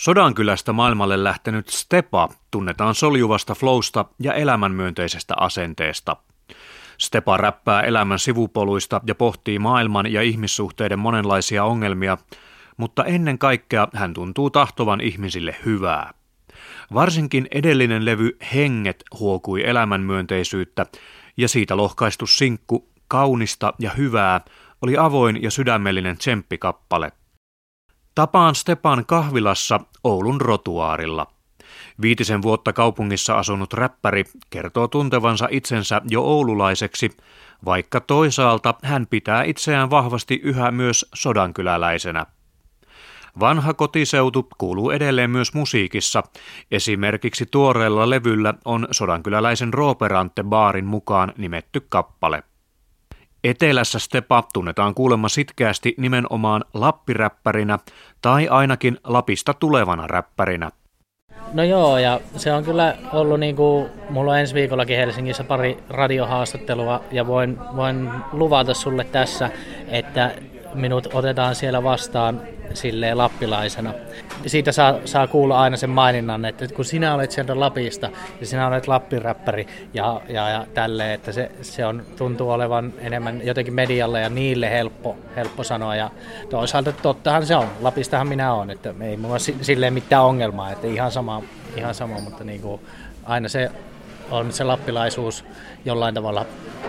Sodankylästä maailmalle lähtenyt Stepa tunnetaan soljuvasta flowsta ja elämänmyönteisestä asenteesta. Stepa räppää elämän sivupoluista ja pohtii maailman ja ihmissuhteiden monenlaisia ongelmia, mutta ennen kaikkea hän tuntuu tahtovan ihmisille hyvää. Varsinkin edellinen levy Henget huokui elämänmyönteisyyttä ja siitä lohkaistu sinkku Kaunista ja hyvää oli avoin ja sydämellinen tsemppikappale. Tapaan Stepan kahvilassa Oulun rotuaarilla. Viitisen vuotta kaupungissa asunut räppäri kertoo tuntevansa itsensä jo oululaiseksi, vaikka toisaalta hän pitää itseään vahvasti yhä myös sodankyläläisenä. Vanha kotiseutu kuuluu edelleen myös musiikissa. Esimerkiksi tuoreella levyllä on sodankyläläisen Rooperante Baarin mukaan nimetty kappale. Etelässä Stepa tunnetaan kuulemma sitkeästi nimenomaan lappiräppärinä tai ainakin Lapista tulevana räppärinä. No joo, ja se on kyllä ollut niin kuin, mulla on ensi viikollakin Helsingissä pari radiohaastattelua ja voin, voin luvata sulle tässä, että minut otetaan siellä vastaan silleen lappilaisena. Siitä saa, saa kuulla aina sen maininnan, että kun sinä olet sieltä Lapista ja sinä olet lappiräppäri ja, ja, ja tälleen, että se, se on, tuntuu olevan enemmän jotenkin medialle ja niille helppo, helppo sanoa. Ja toisaalta tottahan se on, Lapistahan minä olen, että ei mulla silleen mitään ongelmaa, että ihan sama, ihan sama mutta niin kuin, aina se on se lappilaisuus jollain tavalla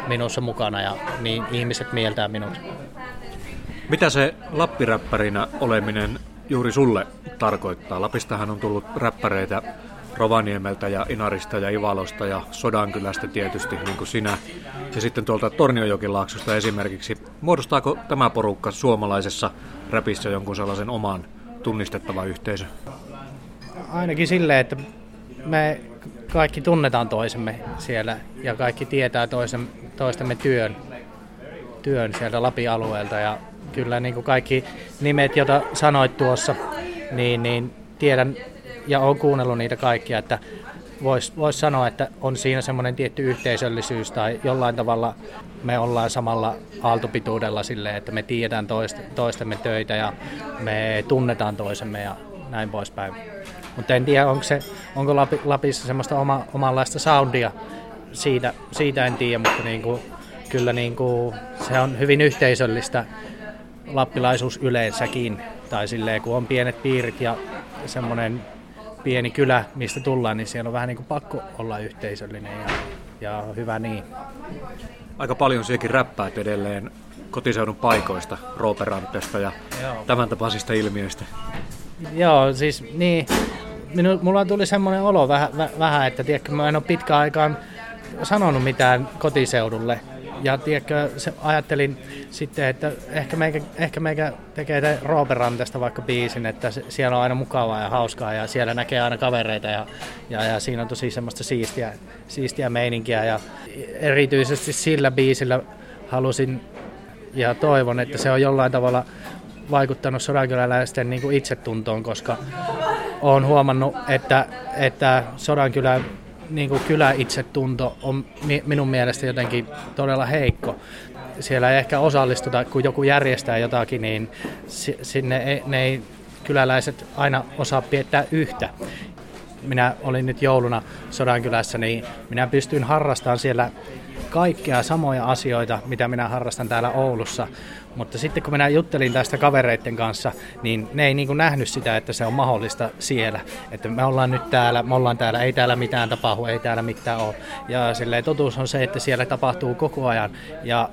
minussa mukana ja niin ihmiset mieltää minut. Mitä se lappiräppärinä oleminen juuri sulle tarkoittaa? Lapistahan on tullut räppäreitä Rovaniemeltä ja Inarista ja Ivalosta ja Sodankylästä tietysti, niin kuin sinä. Ja sitten tuolta Torniojokilaaksosta esimerkiksi. Muodostaako tämä porukka suomalaisessa räpissä jonkun sellaisen oman tunnistettavan yhteisön? Ainakin silleen, että me kaikki tunnetaan toisemme siellä ja kaikki tietää toisen, toistemme työn, työn sieltä Lapin alueelta ja kyllä niin kuin kaikki nimet, joita sanoit tuossa, niin, niin tiedän ja olen kuunnellut niitä kaikkia, että voisi vois sanoa, että on siinä semmoinen tietty yhteisöllisyys tai jollain tavalla me ollaan samalla aaltopituudella silleen, että me tiedetään toist, toistemme töitä ja me tunnetaan toisemme ja näin poispäin. Mutta en tiedä, onko, se, onko Lapissa semmoista oma, omanlaista soundia, siitä, siitä en tiedä, mutta niin kuin, kyllä niin kuin, se on hyvin yhteisöllistä lappilaisuus yleensäkin. Tai silleen, kun on pienet piirit ja semmoinen pieni kylä, mistä tullaan, niin siellä on vähän niin kuin pakko olla yhteisöllinen ja, ja hyvä niin. Aika paljon sekin räppäät edelleen kotiseudun paikoista, Rooperantesta ja Joo. tämän tapaisista ilmiöistä. Joo, siis niin, minu, mulla tuli semmoinen olo vähän, vähän että tiedätkö, mä en ole pitkään aikaan sanonut mitään kotiseudulle ja tiedätkö, se, ajattelin sitten, että ehkä meikä, ehkä meikä tekee Rooperantesta vaikka biisin, että se, siellä on aina mukavaa ja hauskaa ja siellä näkee aina kavereita ja, ja, ja siinä on tosi semmoista siistiä, siistiä meininkiä. Ja erityisesti sillä biisillä halusin ja toivon, että se on jollain tavalla vaikuttanut sodankyläläisten niin kuin itsetuntoon, koska olen huomannut, että, että Sodankylän niin kuin kyläitsetunto on minun mielestä jotenkin todella heikko. Siellä ei ehkä osallistuta, kun joku järjestää jotakin, niin sinne ei, ne ei kyläläiset aina osaa piettää yhtä. Minä olin nyt jouluna Sodankylässä, niin minä pystyin harrastamaan siellä kaikkea samoja asioita, mitä minä harrastan täällä Oulussa. Mutta sitten kun minä juttelin tästä kavereiden kanssa, niin ne ei niin kuin nähnyt sitä, että se on mahdollista siellä. Että me ollaan nyt täällä, me ollaan täällä, ei täällä mitään tapahdu, ei täällä mitään ole. Ja silleen totuus on se, että siellä tapahtuu koko ajan. Ja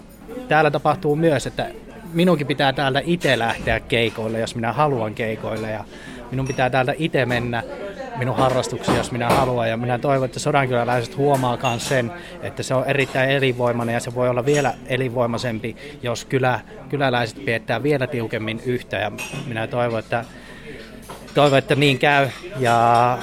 täällä tapahtuu myös, että minunkin pitää täältä itse lähteä keikoille, jos minä haluan keikoille. Ja minun pitää täältä itse mennä minun harrastuksia, jos minä haluan. Ja minä toivon, että sodankyläläiset huomaa myös sen, että se on erittäin elinvoimainen ja se voi olla vielä elinvoimaisempi, jos kylä, kyläläiset piettää vielä tiukemmin yhtä. Ja minä toivon, että, toivon, että niin käy. Ja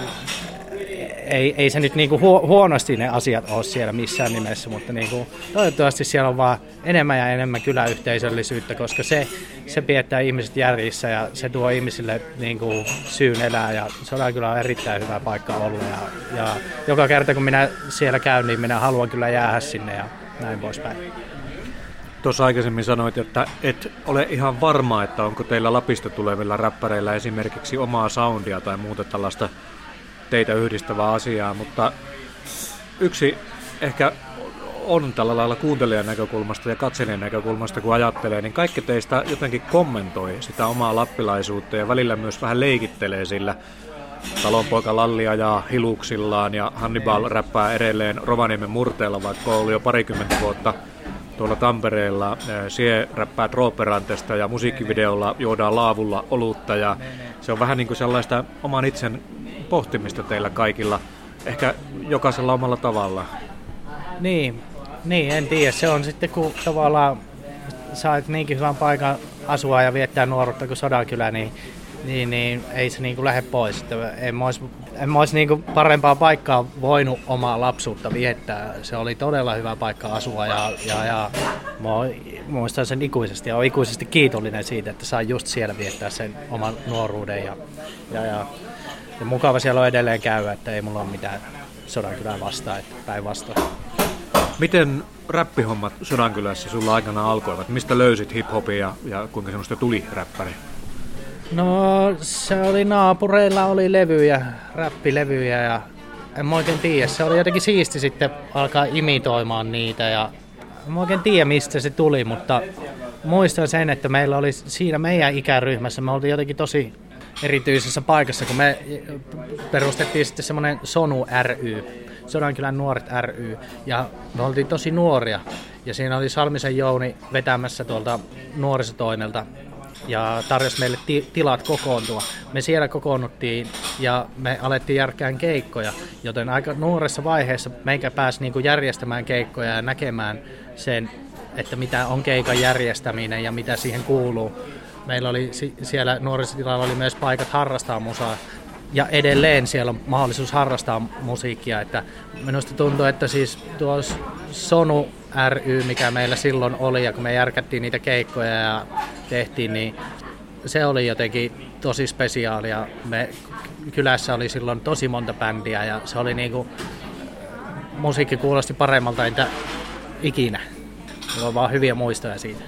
ei, ei se nyt niinku hu- huonosti ne asiat ole siellä missään nimessä, mutta niinku, toivottavasti siellä on vaan enemmän ja enemmän kyläyhteisöllisyyttä, koska se, se piettää ihmiset järjissä ja se tuo ihmisille niinku syyn elää ja se on kyllä erittäin hyvä paikka olla ja, ja joka kerta kun minä siellä käyn, niin minä haluan kyllä jäädä sinne ja näin poispäin. Tuossa aikaisemmin sanoit, että et ole ihan varma, että onko teillä Lapista tulevilla räppäreillä esimerkiksi omaa soundia tai muuta tällaista teitä yhdistävää asiaa, mutta yksi ehkä on tällä lailla kuuntelijan näkökulmasta ja katselijan näkökulmasta, kun ajattelee, niin kaikki teistä jotenkin kommentoi sitä omaa lappilaisuutta ja välillä myös vähän leikittelee sillä. Talonpoika Lalli ajaa hiluksillaan ja Hannibal räppää edelleen Rovaniemen murteella, vaikka ollut jo parikymmentä vuotta tuolla Tampereella. Sie räppää Drooperantesta ja musiikkivideolla juodaan laavulla olutta ja se on vähän niin kuin sellaista oman itsen pohtimista teillä kaikilla, ehkä jokaisella omalla tavalla. Niin, niin, en tiedä. Se on sitten, kun tavallaan saat niinkin hyvän paikan asua ja viettää nuoruutta kuin Sodankylä, niin, niin, niin ei se niin kuin lähde pois. Että en olisi, en olisi niin kuin parempaa paikkaa voinut omaa lapsuutta viettää. Se oli todella hyvä paikka asua ja, ja, ja muistan sen ikuisesti ja olen ikuisesti kiitollinen siitä, että sain just siellä viettää sen oman nuoruuden. Ja, ja, ja, ja mukava siellä on edelleen käydä, että ei mulla ole mitään Sodankylää vastaan, että päinvastoin. Miten räppihommat Sodankylässä sulla aikana alkoivat? Mistä löysit hiphopia ja, ja kuinka semmoista tuli räppäri? No se oli naapureilla oli levyjä, räppilevyjä ja en mä oikein tiedä. Se oli jotenkin siisti sitten alkaa imitoimaan niitä ja en mä oikein tiedä mistä se tuli, mutta muistan sen, että meillä oli siinä meidän ikäryhmässä, me oltiin jotenkin tosi erityisessä paikassa, kun me perustettiin sitten semmoinen Sonu ry, Sodankylän nuoret ry, ja me oltiin tosi nuoria. Ja siinä oli Salmisen Jouni vetämässä tuolta nuorisotoimelta ja tarjosi meille ti- tilat kokoontua. Me siellä kokoonnuttiin ja me alettiin järkään keikkoja, joten aika nuoressa vaiheessa meikä pääsi niinku järjestämään keikkoja ja näkemään sen, että mitä on keikan järjestäminen ja mitä siihen kuuluu. Meillä oli siellä nuorisotilalla oli myös paikat harrastaa musaa ja edelleen siellä on mahdollisuus harrastaa musiikkia. Että minusta tuntuu, että siis tuo Sonu ry, mikä meillä silloin oli, ja kun me järkättiin niitä keikkoja ja tehtiin, niin se oli jotenkin tosi spesiaalia. Me kylässä oli silloin tosi monta bändiä ja se oli niinku, musiikki kuulosti paremmalta entä ikinä. Mulla on vaan hyviä muistoja siitä.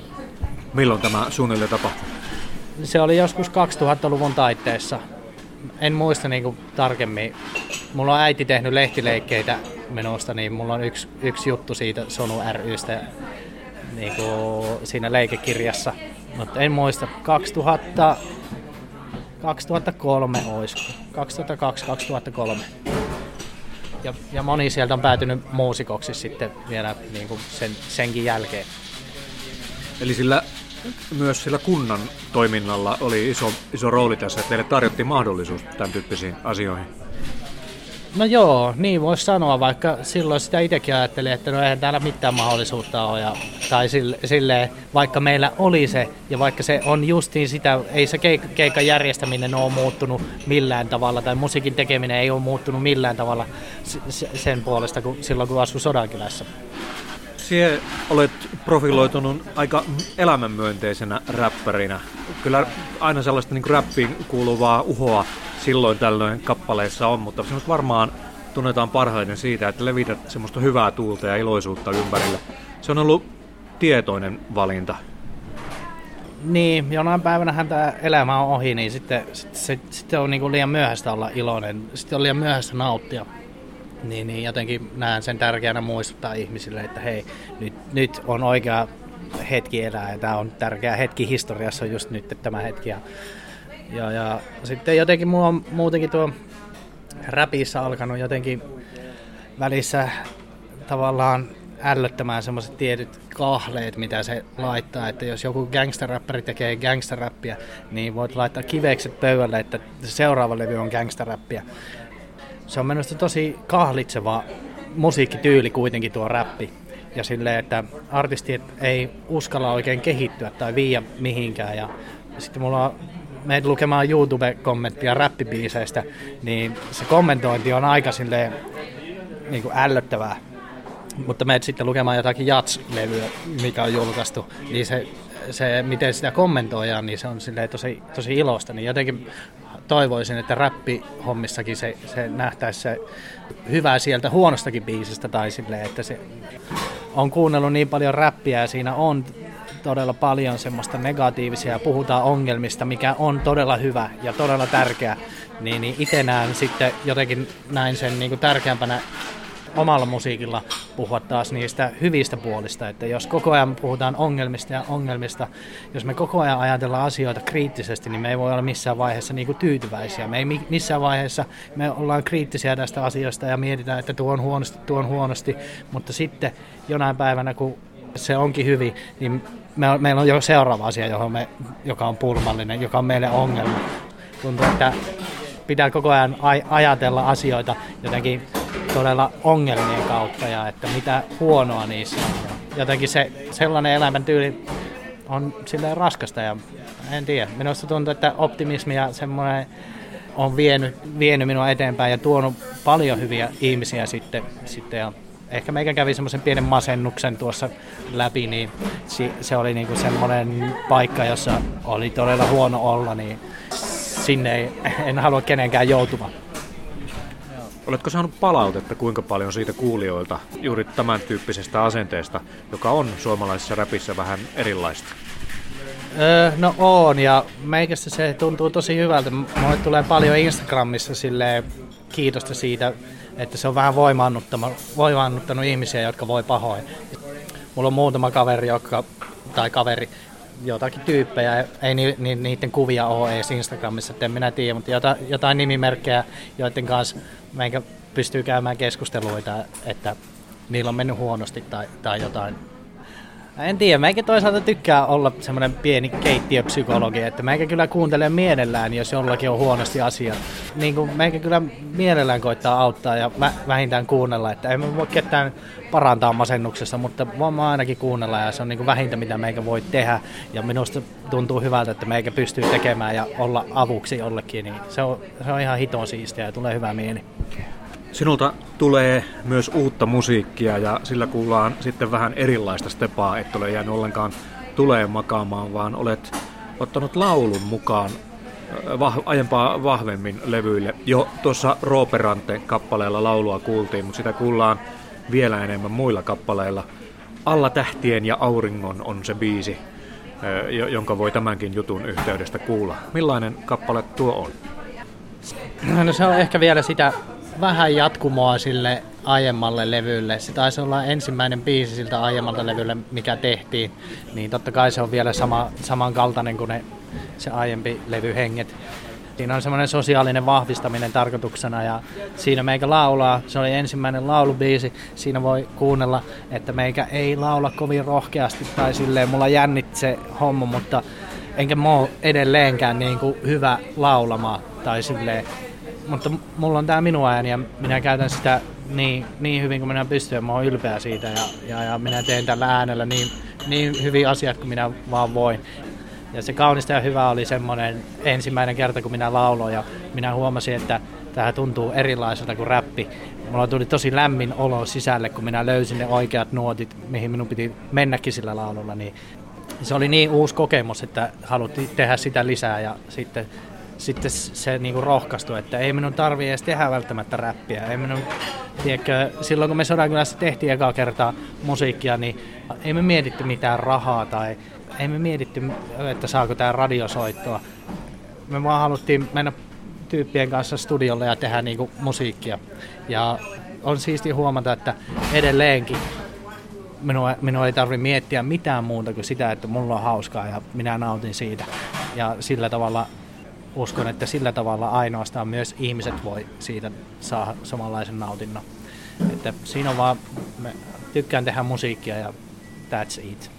Milloin tämä suunnilleen tapahtui? Se oli joskus 2000-luvun taitteessa en muista niin tarkemmin. Mulla on äiti tehnyt lehtileikkeitä minusta, niin mulla on yksi, yksi juttu siitä Sonu rystä niin siinä leikekirjassa. Mutta en muista. 2000, 2003 olisiko. 2002-2003. Ja, ja moni sieltä on päätynyt muusikoksi sitten vielä niin kuin sen, senkin jälkeen. Eli sillä myös sillä kunnan toiminnalla oli iso, iso rooli tässä, että teille tarjottiin mahdollisuus tämän tyyppisiin asioihin. No joo, niin voisi sanoa, vaikka silloin sitä itsekin ajattelin, että no eihän täällä mitään mahdollisuutta ole. Ja, tai sille, vaikka meillä oli se, ja vaikka se on justiin sitä, ei se keik- keikan järjestäminen ole muuttunut millään tavalla, tai musiikin tekeminen ei ole muuttunut millään tavalla sen puolesta kuin silloin, kun asui Sodankylässä. Sie olet profiloitunut aika elämänmyönteisenä räppärinä. Kyllä aina sellaista niin räppiin kuuluvaa uhoa silloin tällöin kappaleissa on, mutta semmoista varmaan tunnetaan parhaiten siitä, että levität semmoista hyvää tuulta ja iloisuutta ympärille. Se on ollut tietoinen valinta. Niin, jonain päivänähän tämä elämä on ohi, niin sitten, sitten, sitten on niin liian myöhäistä olla iloinen, sitten on liian myöhäistä nauttia niin, niin jotenkin näen sen tärkeänä muistuttaa ihmisille, että hei, nyt, nyt on oikea hetki elää ja tämä on tärkeä hetki historiassa on just nyt tämä hetki. Ja, ja, ja sitten jotenkin mulla on muutenkin tuo räpissä alkanut jotenkin välissä tavallaan ällöttämään semmoiset tietyt kahleet, mitä se laittaa. Että jos joku gangsterrapperi tekee gangsterrappia, niin voit laittaa kivekset pöydälle, että seuraava levy on gangsterrappia se on minusta tosi kahlitseva musiikkityyli kuitenkin tuo räppi. Ja silleen, että artistit ei uskalla oikein kehittyä tai viiä mihinkään. Ja sitten mulla on meitä lukemaan YouTube-kommenttia räppibiiseistä, niin se kommentointi on aika silleen niin kuin ällöttävää. Mutta meitä sitten lukemaan jotakin Jats-levyä, mikä on julkaistu, niin se, se miten sitä kommentoidaan, niin se on silleen tosi, tosi ilosta. Niin jotenkin toivoisin, että räppihommissakin se, se nähtäisi se hyvää sieltä huonostakin biisistä tai silleen, että se on kuunnellut niin paljon räppiä ja siinä on todella paljon semmoista negatiivisia ja puhutaan ongelmista, mikä on todella hyvä ja todella tärkeä, niin, niin itse näen sitten jotenkin näin sen niin kuin tärkeämpänä omalla musiikilla puhua taas niistä hyvistä puolista. Että jos koko ajan puhutaan ongelmista ja ongelmista, jos me koko ajan ajatellaan asioita kriittisesti, niin me ei voi olla missään vaiheessa niin kuin tyytyväisiä. Me ei missään vaiheessa, me ollaan kriittisiä tästä asioista ja mietitään, että tuo on huonosti, tuo on huonosti, mutta sitten jonain päivänä, kun se onkin hyvin, niin me meillä on jo seuraava asia, johon me, joka on pulmallinen, joka on meille ongelma. Tuntuu, että pitää koko ajan ajatella asioita jotenkin todella ongelmien kautta ja että mitä huonoa niissä on. Jotenkin se sellainen elämäntyyli on silleen raskasta ja en tiedä. Minusta tuntuu, että optimismi ja semmoinen on vienyt, vienyt minua eteenpäin ja tuonut paljon hyviä ihmisiä sitten, sitten ja ehkä meikä kävi semmoisen pienen masennuksen tuossa läpi, niin se oli niinku semmoinen paikka, jossa oli todella huono olla, niin sinne ei, en halua kenenkään joutumaan. Oletko saanut palautetta kuinka paljon siitä kuulijoilta juuri tämän tyyppisestä asenteesta, joka on suomalaisessa räpissä vähän erilaista? Öö, no on ja meikästä se tuntuu tosi hyvältä. Mulle tulee paljon Instagramissa sille kiitosta siitä, että se on vähän voimaannuttanut ihmisiä, jotka voi pahoin. Mulla on muutama kaveri, jotka, tai kaveri, jotakin tyyppejä, ei ni, ni, niiden kuvia ole edes Instagramissa, en minä tiedä, mutta jotain, jotain nimimerkkejä, joiden kanssa meikä pystyy käymään keskusteluita, että niillä on mennyt huonosti tai, tai jotain. En tiedä, meikä toisaalta tykkää olla semmoinen pieni keittiöpsykologi, että meikä kyllä kuuntelee mielellään, jos jollakin on huonosti asia. Niin kuin meikä kyllä mielellään koittaa auttaa ja vähintään kuunnella, että emme voi ketään parantaa masennuksessa, mutta voimme ainakin kuunnella ja se on niin kuin vähintä, mitä meikä voi tehdä. Ja minusta tuntuu hyvältä, että meikä pystyy tekemään ja olla avuksi jollekin, niin se on, se on ihan hiton siistiä ja tulee hyvä mieli. Sinulta tulee myös uutta musiikkia ja sillä kuullaan sitten vähän erilaista stepaa, et ole jäänyt ollenkaan tulee makaamaan, vaan olet ottanut laulun mukaan vah, aiempaa vahvemmin levyille. Jo tuossa Rooperante-kappaleella laulua kuultiin, mutta sitä kuullaan vielä enemmän muilla kappaleilla. Alla tähtien ja auringon on se biisi, jonka voi tämänkin jutun yhteydestä kuulla. Millainen kappale tuo on? No se on ehkä vielä sitä vähän jatkumoa sille aiemmalle levylle. Se taisi olla ensimmäinen biisi siltä aiemmalta levylle, mikä tehtiin. Niin totta kai se on vielä sama, samankaltainen kuin ne, se aiempi levy Henget. Siinä on semmoinen sosiaalinen vahvistaminen tarkoituksena ja siinä meikä laulaa, se oli ensimmäinen laulubiisi, siinä voi kuunnella, että meikä ei laula kovin rohkeasti tai silleen, mulla jännit se homma, mutta enkä mä edelleenkään niin kuin hyvä laulamaan tai silleen, mutta mulla on tämä minun ääni ja minä käytän sitä niin, niin hyvin kuin minä pystyn mä oon ylpeä siitä ja, ja, ja minä teen tällä äänellä niin, niin hyvin asiat kuin minä vaan voin. Ja se kaunista ja hyvä oli semmoinen ensimmäinen kerta, kun minä lauloin ja minä huomasin, että tämä tuntuu erilaiselta kuin räppi. Mulla tuli tosi lämmin olo sisälle, kun minä löysin ne oikeat nuotit, mihin minun piti mennäkin sillä laululla. Niin se oli niin uusi kokemus, että haluttiin tehdä sitä lisää ja sitten sitten se niinku rohkaistui, että ei minun tarvii edes tehdä välttämättä räppiä. Ei minun, tiedätkö, silloin kun me Sodankylässä tehtiin ekaa kertaa musiikkia, niin ei me mietitty mitään rahaa tai ei me mietitty, että saako tämä radiosoittoa. Me vaan haluttiin mennä tyyppien kanssa studiolle ja tehdä niinku musiikkia. Ja on siisti huomata, että edelleenkin minua, minua ei tarvitse miettiä mitään muuta kuin sitä, että mulla on hauskaa ja minä nautin siitä. Ja sillä tavalla uskon, että sillä tavalla ainoastaan myös ihmiset voi siitä saada samanlaisen nautinnon. Että siinä on vaan, tykkään tehdä musiikkia ja that's it.